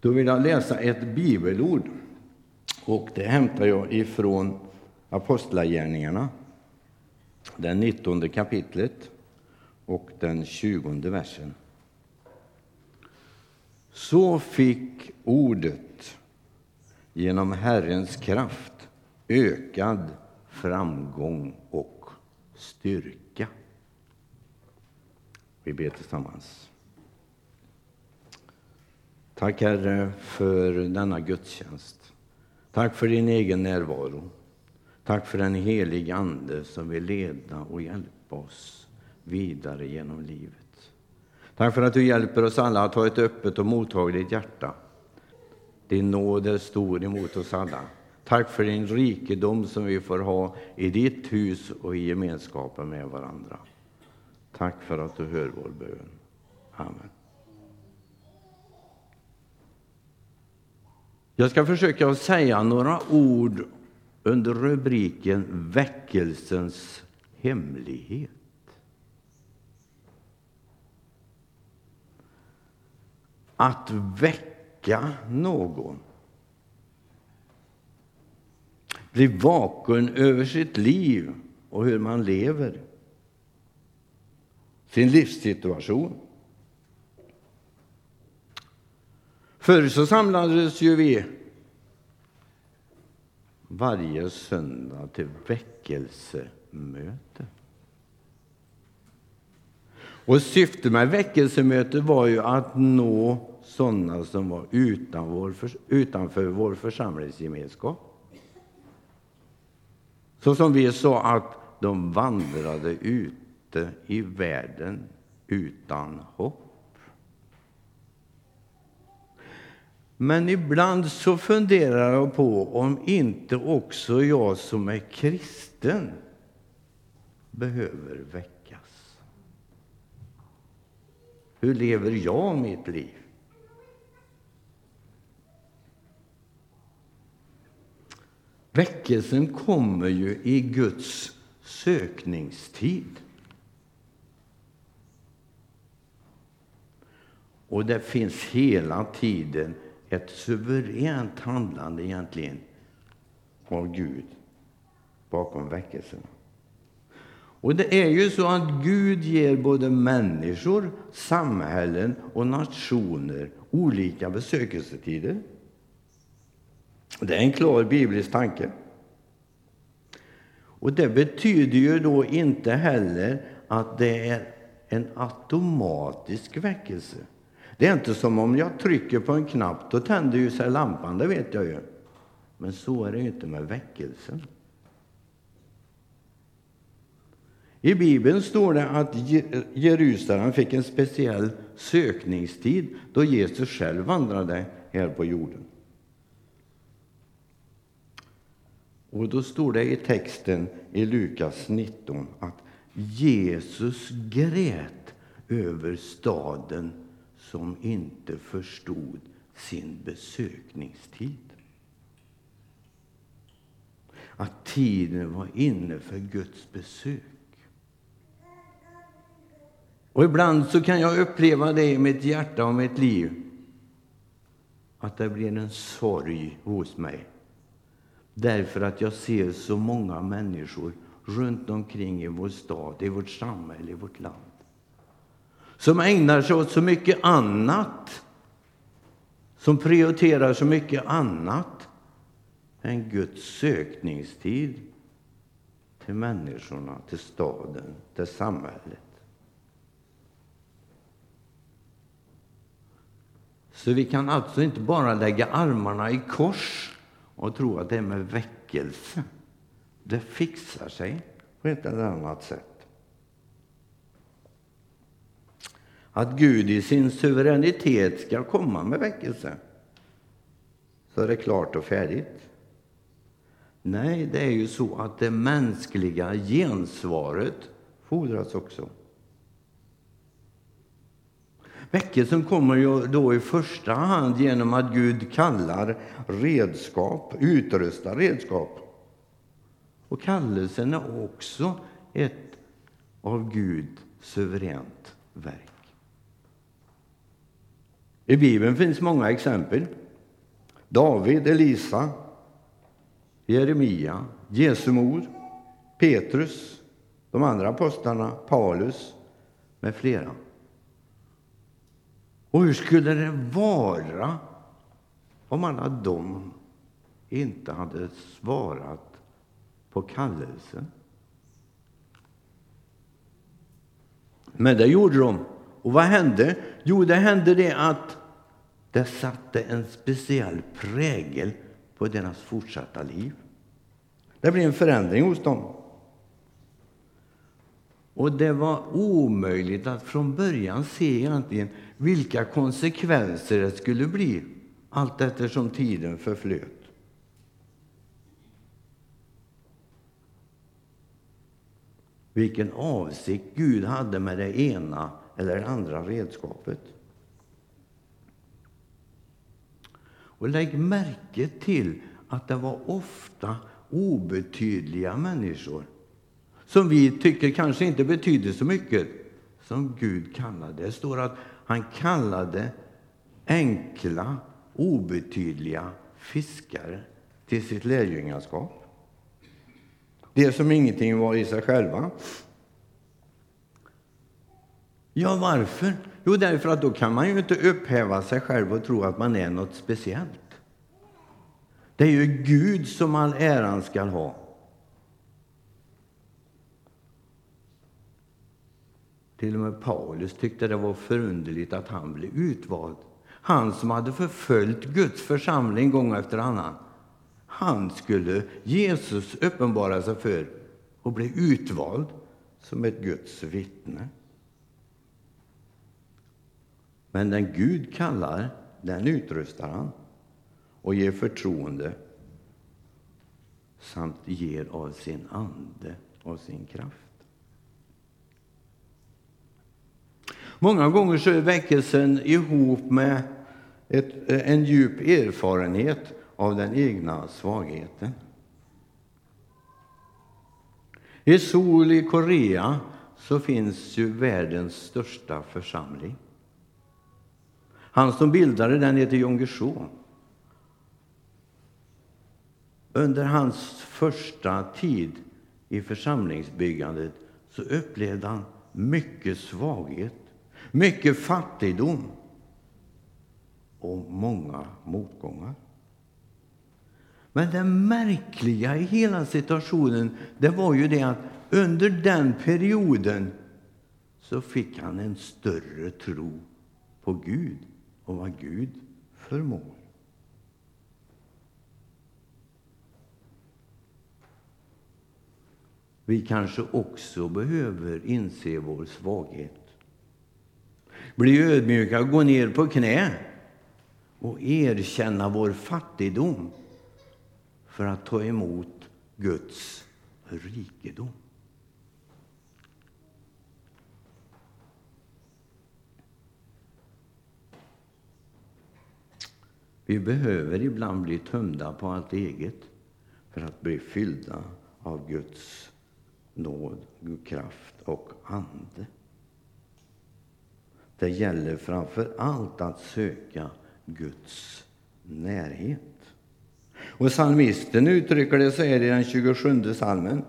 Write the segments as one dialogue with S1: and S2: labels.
S1: Då vill jag läsa ett bibelord. Och det hämtar jag ifrån Apostlagärningarna, det 19 kapitlet och den 20 versen. Så fick ordet genom Herrens kraft ökad framgång och styrka. Vi ber tillsammans. Tack, Herre, för denna gudstjänst. Tack för din egen närvaro. Tack för den helige Ande som vill leda och hjälpa oss vidare genom livet. Tack för att du hjälper oss alla att ha ett öppet och mottagligt hjärta. Din nåd är stor emot oss alla. Tack för din rikedom som vi får ha i ditt hus och i gemenskapen med varandra. Tack för att du hör vår bön. Amen. Jag ska försöka säga några ord under rubriken Väckelsens hemlighet. Att väcka någon. Bli vaken över sitt liv och hur man lever. Sin livssituation. Förr så samlades ju vi varje söndag till väckelsemöte. Och syftet med väckelsemötet var ju att nå sådana som var utan vår, utanför vår församlingsgemenskap. Så som vi sa att de vandrade ute i världen utan hopp. Men ibland så funderar jag på om inte också jag som är kristen behöver väckas. Hur lever jag mitt liv? Väckelsen kommer ju i Guds sökningstid. Och det finns hela tiden ett suveränt handlande egentligen av Gud bakom väckelserna. Och det är ju så att Gud ger både människor, samhällen och nationer olika besökelsetider. Det är en klar biblisk tanke. Och Det betyder ju då inte heller att det är en automatisk väckelse. Det är inte som om jag trycker på en knapp, då tänder ju sig lampan, det vet jag ju. Men så är det ju inte med väckelsen. I Bibeln står det att Jerusalem fick en speciell sökningstid då Jesus själv vandrade här på jorden. Och då står det i texten i Lukas 19 att Jesus grät över staden som inte förstod sin besökningstid. Att tiden var inne för Guds besök. Och ibland så kan jag uppleva det i mitt hjärta och mitt liv att det blir en sorg hos mig därför att jag ser så många människor runt omkring i vår stad, i vårt samhälle, i vårt land som ägnar sig åt så mycket annat, som prioriterar så mycket annat än Guds sökningstid till människorna, till staden, till samhället. Så vi kan alltså inte bara lägga armarna i kors och tro att det är med väckelse. Det fixar sig på ett eller annat sätt. Att Gud i sin suveränitet ska komma med väckelse, så är det klart och färdigt. Nej, det är ju så att det mänskliga gensvaret fordras också. Väckelsen kommer ju då i första hand genom att Gud kallar redskap, utrustar redskap. Och kallelsen är också ett av Gud suveränt verk. I Bibeln finns många exempel. David, Elisa, Jeremia, Jesu mor, Petrus, de andra apostlarna, Paulus med flera. Och hur skulle det vara om alla de inte hade svarat på kallelsen? Men det gjorde de. Och vad hände? Jo, det hände det att det satte en speciell prägel på deras fortsatta liv. Det blev en förändring hos dem. Och det var omöjligt att från början se egentligen vilka konsekvenser det skulle bli allt eftersom tiden förflöt. Vilken avsikt Gud hade med det ena eller det andra redskapet. Och lägg märke till att det var ofta obetydliga människor som vi tycker kanske inte betyder så mycket, som Gud kallade. Det står att han kallade enkla, obetydliga fiskare till sitt lärjungaskap. Det som ingenting var i sig själva. Ja, varför? Jo, därför att då kan man ju inte upphäva sig själv och tro att man är något speciellt. Det är ju Gud som all äran skall ha. Till och med Paulus tyckte det var förunderligt att han blev utvald. Han som hade förföljt Guds församling gång efter annan. Han skulle Jesus uppenbara sig för och bli utvald som ett Guds vittne. Men den Gud kallar, den utrustar han och ger förtroende samt ger av sin ande och sin kraft. Många gånger så är väckelsen ihop med ett, en djup erfarenhet av den egna svagheten. I Seoul i Korea så finns ju världens största församling. Han som bildade den heter Jong Under hans första tid i församlingsbyggandet så upplevde han mycket svaghet, mycket fattigdom och många motgångar. Men det märkliga i hela situationen det var ju det att under den perioden så fick han en större tro på Gud och vad Gud förmår. Vi kanske också behöver inse vår svaghet. Bli ödmjuka, gå ner på knä och erkänna vår fattigdom för att ta emot Guds rikedom. Vi behöver ibland bli tömda på allt eget för att bli fyllda av Guds nåd, kraft och ande. Det gäller framför allt att söka Guds närhet. Och Psalmisten uttrycker det så här i den 27 salmen.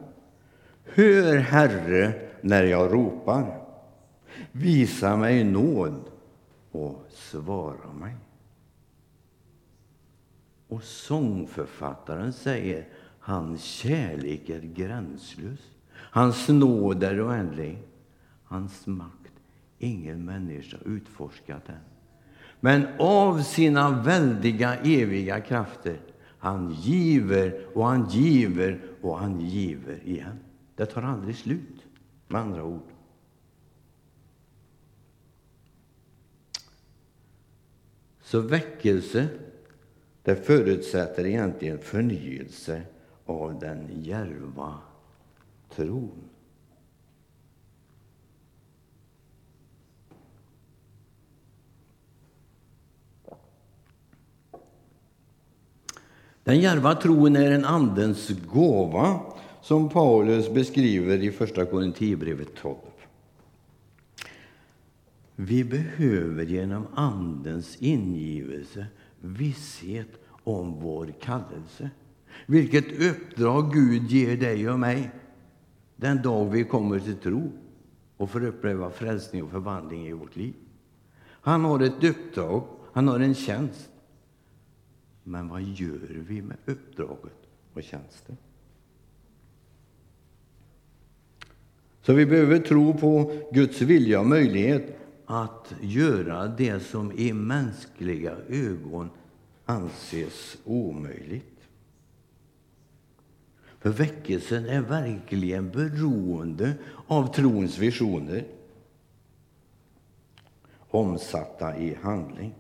S1: Hör, Herre, när jag ropar. Visa mig nåd och svara mig. Och sångförfattaren säger hans kärlek är gränslös. Hans nåd är oändlig. Hans makt, ingen människa utforskat än. Men av sina väldiga, eviga krafter han giver och han giver och han giver igen. Det tar aldrig slut, med andra ord. Så väckelse det förutsätter egentligen förnyelse av den järva tron. Den djärva tron är en Andens gåva som Paulus beskriver i Första Korinthierbrevet 12. Vi behöver genom Andens ingivelse visshet om vår kallelse. Vilket uppdrag Gud ger dig och mig den dag vi kommer till tro och får uppleva frälsning och förvandling i vårt liv. Han har ett uppdrag, han har en tjänst. Men vad gör vi med uppdraget och tjänsten? Så vi behöver tro på Guds vilja och möjlighet att göra det som i mänskliga ögon anses omöjligt. För väckelsen är verkligen beroende av trons visioner omsatta i handling.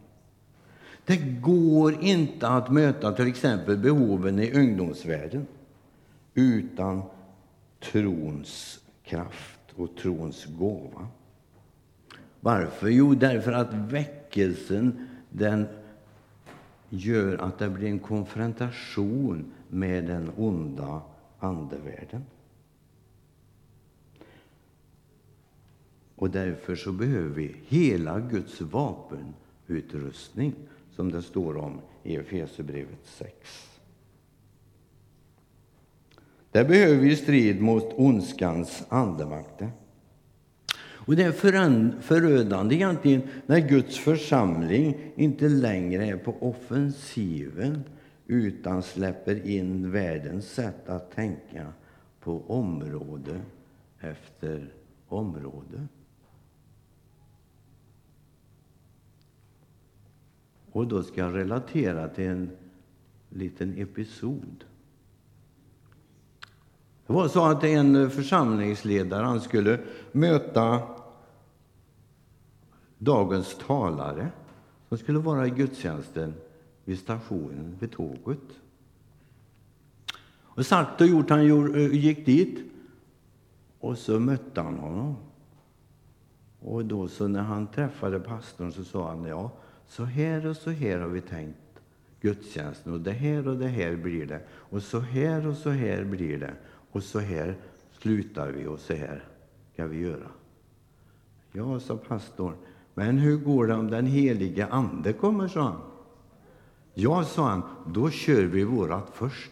S1: Det går inte att möta till exempel behoven i ungdomsvärlden utan trons kraft och trons gåva. Varför? Jo, därför att väckelsen den gör att det blir en konfrontation med den onda andevärlden. Och därför så behöver vi hela Guds vapenutrustning, som det står om i Efesierbrevet 6. Där behöver vi strid mot ondskans andemakter. Och det är förödande egentligen när Guds församling inte längre är på offensiven utan släpper in världens sätt att tänka på område efter område. Och då ska jag relatera till en liten episod. Det var så att en församlingsledare han skulle möta dagens talare som skulle vara i gudstjänsten vid stationen, vid tåget. Och sagt och gjort, han eh, gick dit och så mötte han honom. Och då så när han träffade pastorn så sa han ja, så här och så här har vi tänkt gudstjänsten och det här och det här blir det och så här och så här blir det och så här slutar vi och så här ska vi göra. Ja, sa pastorn, men hur går det om den helige Ande kommer, sa han. Ja, sa han, då kör vi vårat först.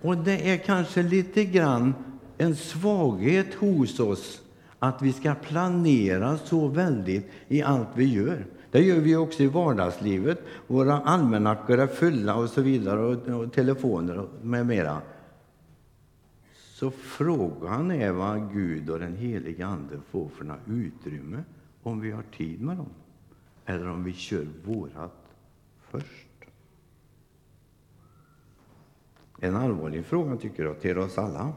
S1: Och det är kanske lite grann en svaghet hos oss att vi ska planera så väldigt i allt vi gör. Det gör vi också i vardagslivet. Våra almanackor är fulla och så vidare, och, telefoner med mera. Så frågan är vad Gud och den helige Ande får för utrymme om vi har tid med dem, eller om vi kör vårat först. En allvarlig fråga, tycker jag, till oss alla.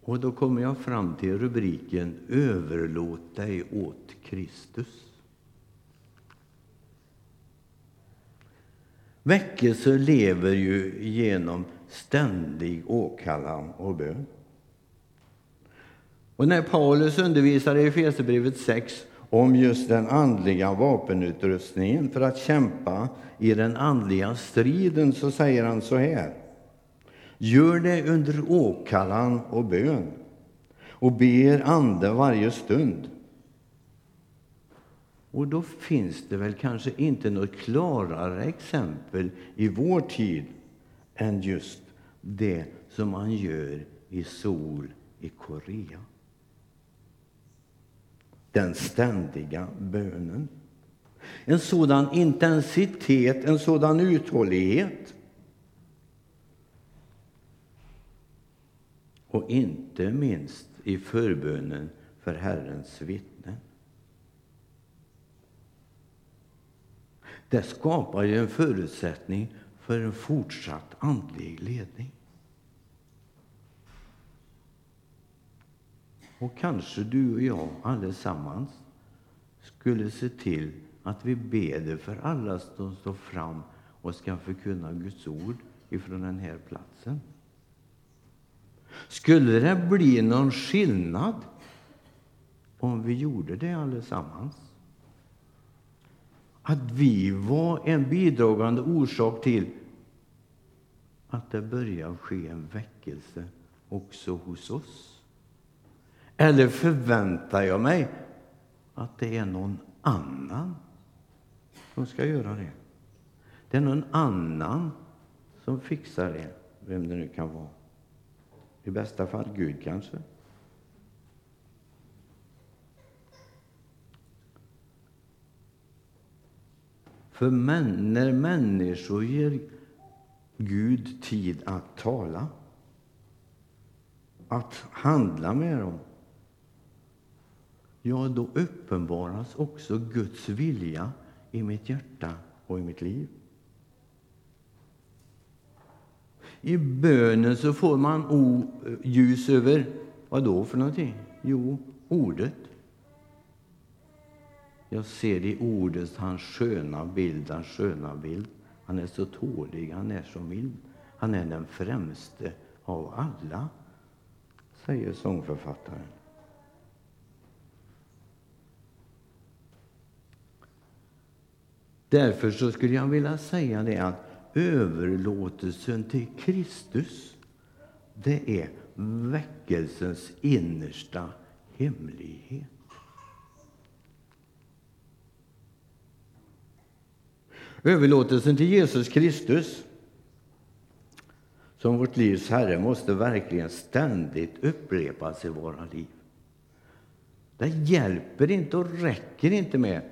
S1: Och då kommer jag fram till rubriken Överlåt dig åt Kristus. Väckelse lever ju genom ständig åkallan och bön. Och när Paulus undervisar i Efesierbrevet 6 om just den andliga vapenutrustningen för att kämpa i den andliga striden så säger han så här. Gör det under åkallan och bön och ber Ande varje stund. Och då finns det väl kanske inte något klarare exempel i vår tid än just det som man gör i Sol i Korea. Den ständiga bönen. En sådan intensitet, en sådan uthållighet och inte minst i förbönen för Herrens vittnen. Det skapar ju en förutsättning för en fortsatt andlig ledning. Och kanske du och jag allesammans skulle se till att vi ber för alla som står fram och ska förkunna Guds ord ifrån den här platsen. Skulle det bli någon skillnad om vi gjorde det allesammans? Att vi var en bidragande orsak till att det började ske en väckelse också hos oss? Eller förväntar jag mig att det är någon annan som ska göra det? Det är någon annan som fixar det, vem det nu kan vara. I bästa fall Gud kanske. För män, när människor ger Gud tid att tala, att handla med dem, ja, då uppenbaras också Guds vilja i mitt hjärta och i mitt liv. I bönen så får man ljus över, vad då för någonting? Jo, ordet. Jag ser i ordet hans sköna bild, hans sköna bild. Han är så tålig, han är så mild. Han är den främste av alla, säger sångförfattaren. Därför så skulle jag vilja säga det att överlåtelsen till Kristus, det är väckelsens innersta hemlighet. Överlåtelsen till Jesus Kristus som vårt livs Herre måste verkligen ständigt upprepas i våra liv. Det hjälper inte och räcker inte med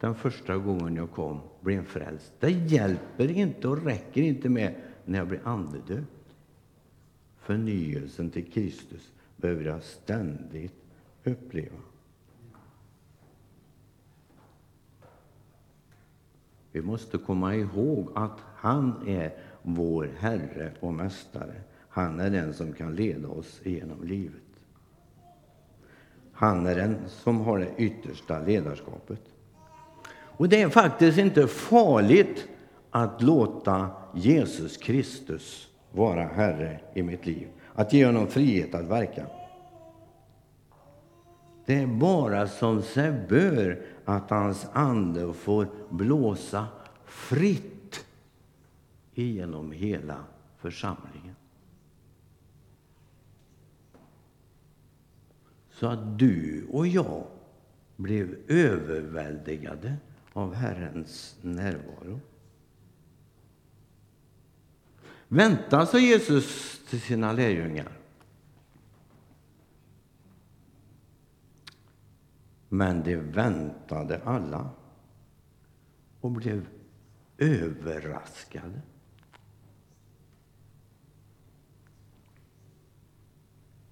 S1: den första gången jag kom, blev frälst. Det hjälper inte och räcker inte med när jag blir andedöpt. Förnyelsen till Kristus behöver jag ständigt uppleva. Vi måste komma ihåg att han är vår Herre och Mästare. Han är den som kan leda oss genom livet. Han är den som har det yttersta ledarskapet. Och det är faktiskt inte farligt att låta Jesus Kristus vara Herre i mitt liv, att ge honom frihet att verka. Det är bara som sig bör att hans ande får blåsa fritt genom hela församlingen. Så att du och jag blev överväldigade av Herrens närvaro. Vänta, sa Jesus till sina lärjungar. Men de väntade alla och blev överraskade.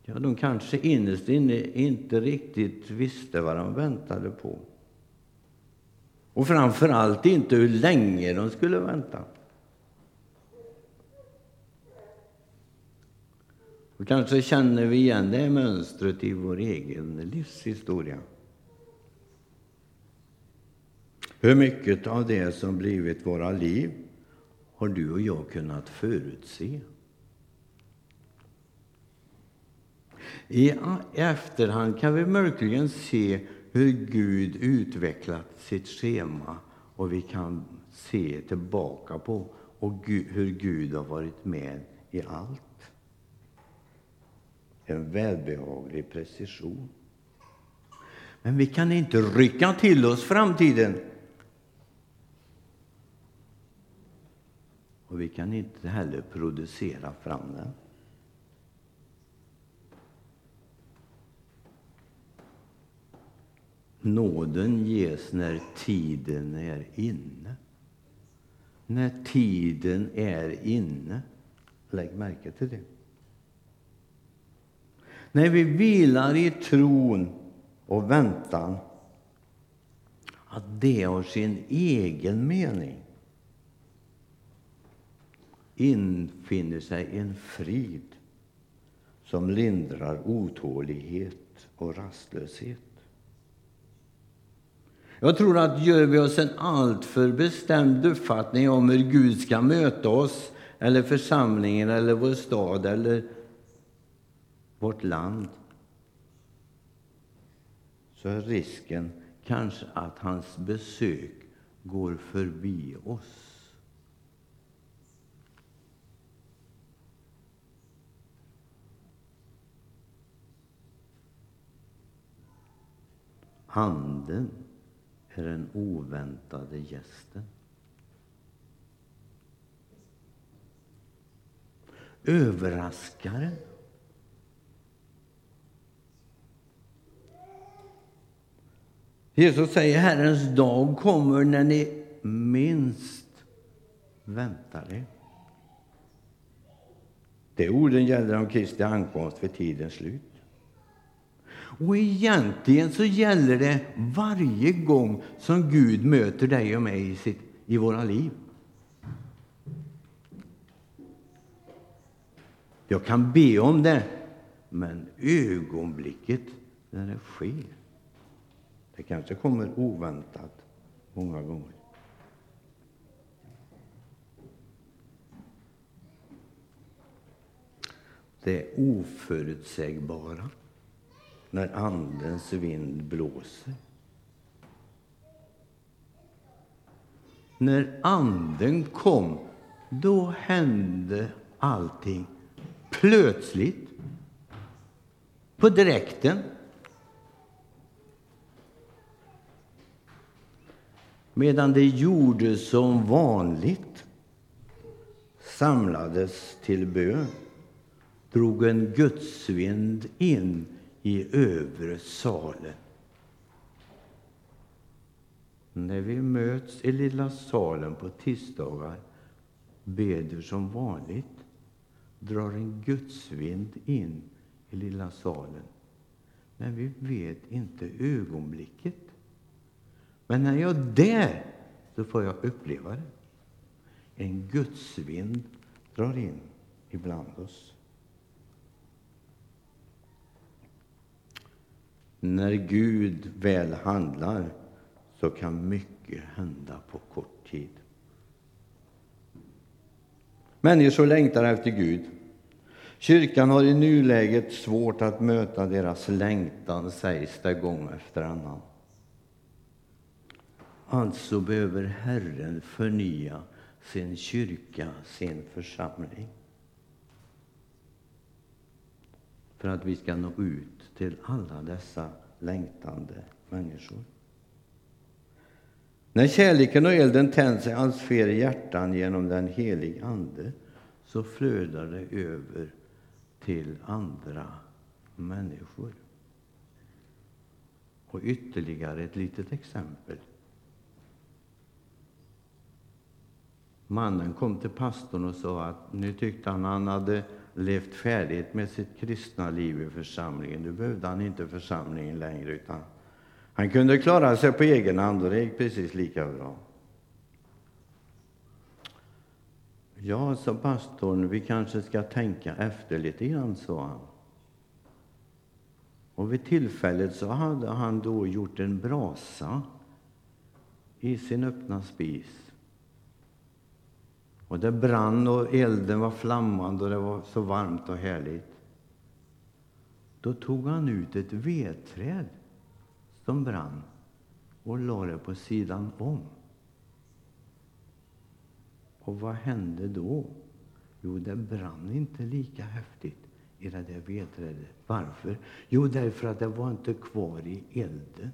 S1: Ja, de kanske innerst inne inte riktigt visste vad de väntade på. Och framför allt inte hur länge de skulle vänta. Och kanske känner vi igen det mönstret i vår egen livshistoria. Hur mycket av det som blivit våra liv har du och jag kunnat förutse? I efterhand kan vi möjligen se hur Gud utvecklat sitt schema och vi kan se tillbaka på och hur Gud har varit med i allt. En välbehaglig precision. Men vi kan inte rycka till oss framtiden. Och vi kan inte heller producera fram den. Nåden ges när tiden är inne. När tiden är inne. Lägg märke till det. När vi vilar i tron och väntan att det har sin egen mening infinner sig en frid som lindrar otålighet och rastlöshet. Jag tror att gör vi oss en alltför bestämd uppfattning om hur Gud ska möta oss, eller församlingen, eller vår stad eller vårt land, så är risken kanske att hans besök går förbi oss. Anden är den oväntade gästen. Överraskaren. Jesus säger Herrens dag kommer när ni minst väntar er. Det orden gäller om Kristi ankomst vid tidens slut. Och egentligen så gäller det varje gång som Gud möter dig och mig i, sitt, i våra liv. Jag kan be om det, men ögonblicket när det sker, det kanske kommer oväntat många gånger. Det oförutsägbara när Andens vind blåser. När Anden kom, då hände allting plötsligt, på direkten. Medan det gjordes som vanligt samlades till bön drog en gudsvind in i övre salen. När vi möts i lilla salen på tisdagar beder som vanligt drar en gudsvind in i lilla salen. Men vi vet inte ögonblicket. Men när jag är där så får jag uppleva det. En gudsvind drar in ibland oss. När Gud väl handlar så kan mycket hända på kort tid. Människor längtar efter Gud. Kyrkan har i nuläget svårt att möta deras längtan, sägs det gång efter annan. Alltså behöver Herren förnya sin kyrka, sin församling för att vi ska nå ut till alla dessa längtande människor. När kärleken och elden tänds i allt fler hjärtan genom den helige Ande så flödar det över till andra människor. Och ytterligare ett litet exempel. Mannen kom till pastorn och sa att nu tyckte han han hade levt färdigt med sitt kristna liv i församlingen. Nu behövde han inte församlingen längre, utan han kunde klara sig på egen hand och det gick precis lika bra. Ja, sa pastorn, vi kanske ska tänka efter lite grann, sa han. Och vid tillfället så hade han då gjort en brasa i sin öppna spis. Och det brann och elden var flammande och det var så varmt och härligt. Då tog han ut ett vedträd som brann och lade det på sidan om. Och vad hände då? Jo, det brann inte lika häftigt i det där vedträdet. Varför? Jo, därför att det var inte kvar i elden.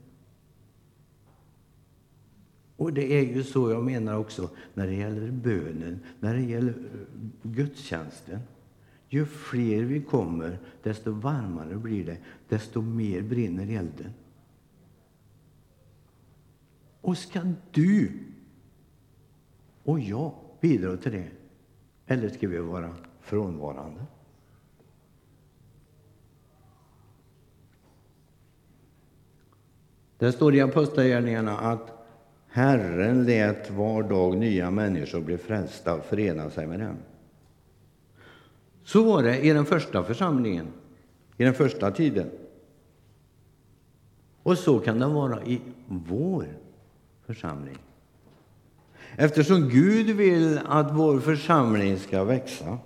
S1: Och det är ju så jag menar också när det gäller bönen, när det gäller eh, gudstjänsten. Ju fler vi kommer, desto varmare blir det, desto mer brinner elden. Och ska du och jag bidra till det, eller ska vi vara frånvarande? Det står i Apostlagärningarna att Herren lät var dag nya människor bli frälsta och förena sig med dem. Så var det i den första församlingen, i den första tiden. Och så kan det vara i vår församling. Eftersom Gud vill att vår församling ska växa,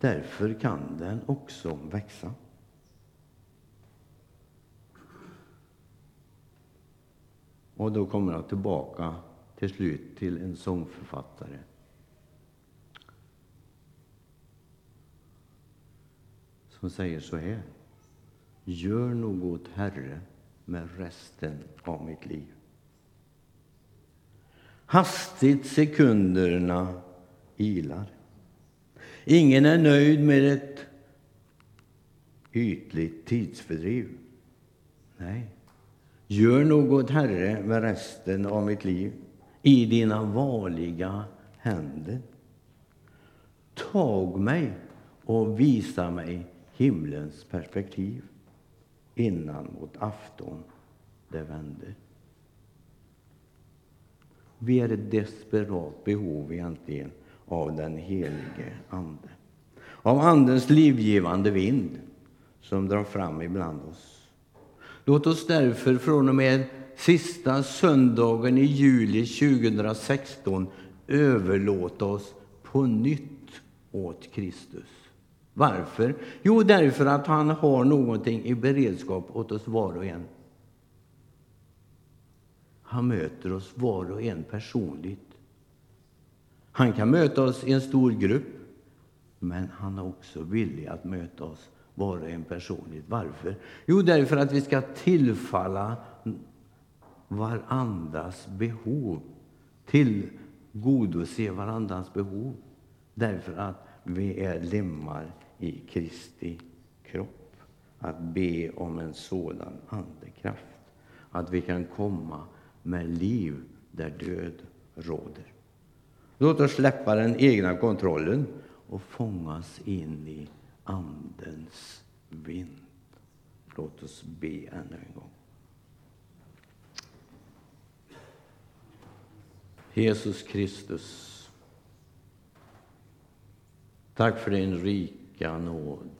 S1: därför kan den också växa. Och då kommer jag tillbaka till slut till en sångförfattare. Som säger så här. Gör något, Herre, med resten av mitt liv. Hastigt sekunderna ilar. Ingen är nöjd med ett ytligt tidsfördriv. Nej. Gör något, Herre, med resten av mitt liv i dina vanliga händer. Tag mig och visa mig himlens perspektiv innan mot afton det vänder. Vi är ett desperat behov egentligen av den helige Ande. Av Andens livgivande vind som drar fram ibland oss. Låt oss därför från och med sista söndagen i juli 2016 överlåta oss på nytt åt Kristus. Varför? Jo, därför att han har någonting i beredskap åt oss var och en. Han möter oss var och en personligt. Han kan möta oss i en stor grupp, men han är också villig att möta oss var och en personligt. Varför? Jo, därför att vi ska tillfalla varandras behov, tillgodose varandras behov, därför att vi är lemmar i Kristi kropp. Att be om en sådan andekraft, att vi kan komma med liv där död råder. Låt oss släppa den egna kontrollen och fångas in i Andens vind. Låt oss be ännu en gång. Jesus Kristus, tack för din rika nåd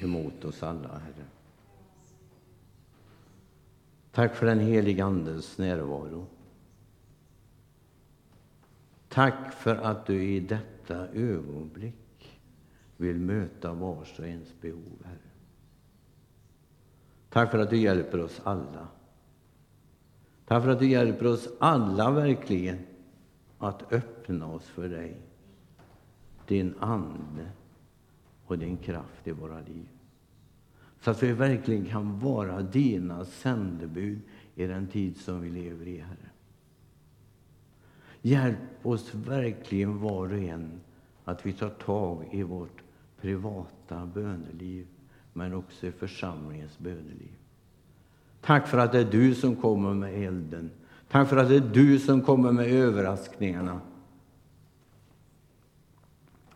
S1: emot oss alla, Herre. Tack för den helige Andes närvaro. Tack för att du i detta ögonblick vill möta vars och ens behov, Herre. Tack för att du hjälper oss alla. Tack för att du hjälper oss alla verkligen att öppna oss för dig, din Ande och din kraft i våra liv. Så att vi verkligen kan vara dina sändebud i den tid som vi lever i, Herre. Hjälp oss verkligen var och en att vi tar tag i vårt privata böneliv, men också i församlingens böneliv. Tack för att det är du som kommer med elden. Tack för att det är du som kommer med överraskningarna.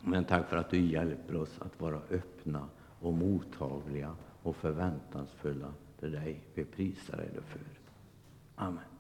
S1: Men tack för att du hjälper oss att vara öppna och mottagliga och förväntansfulla till dig. Vi prisar dig för. Amen.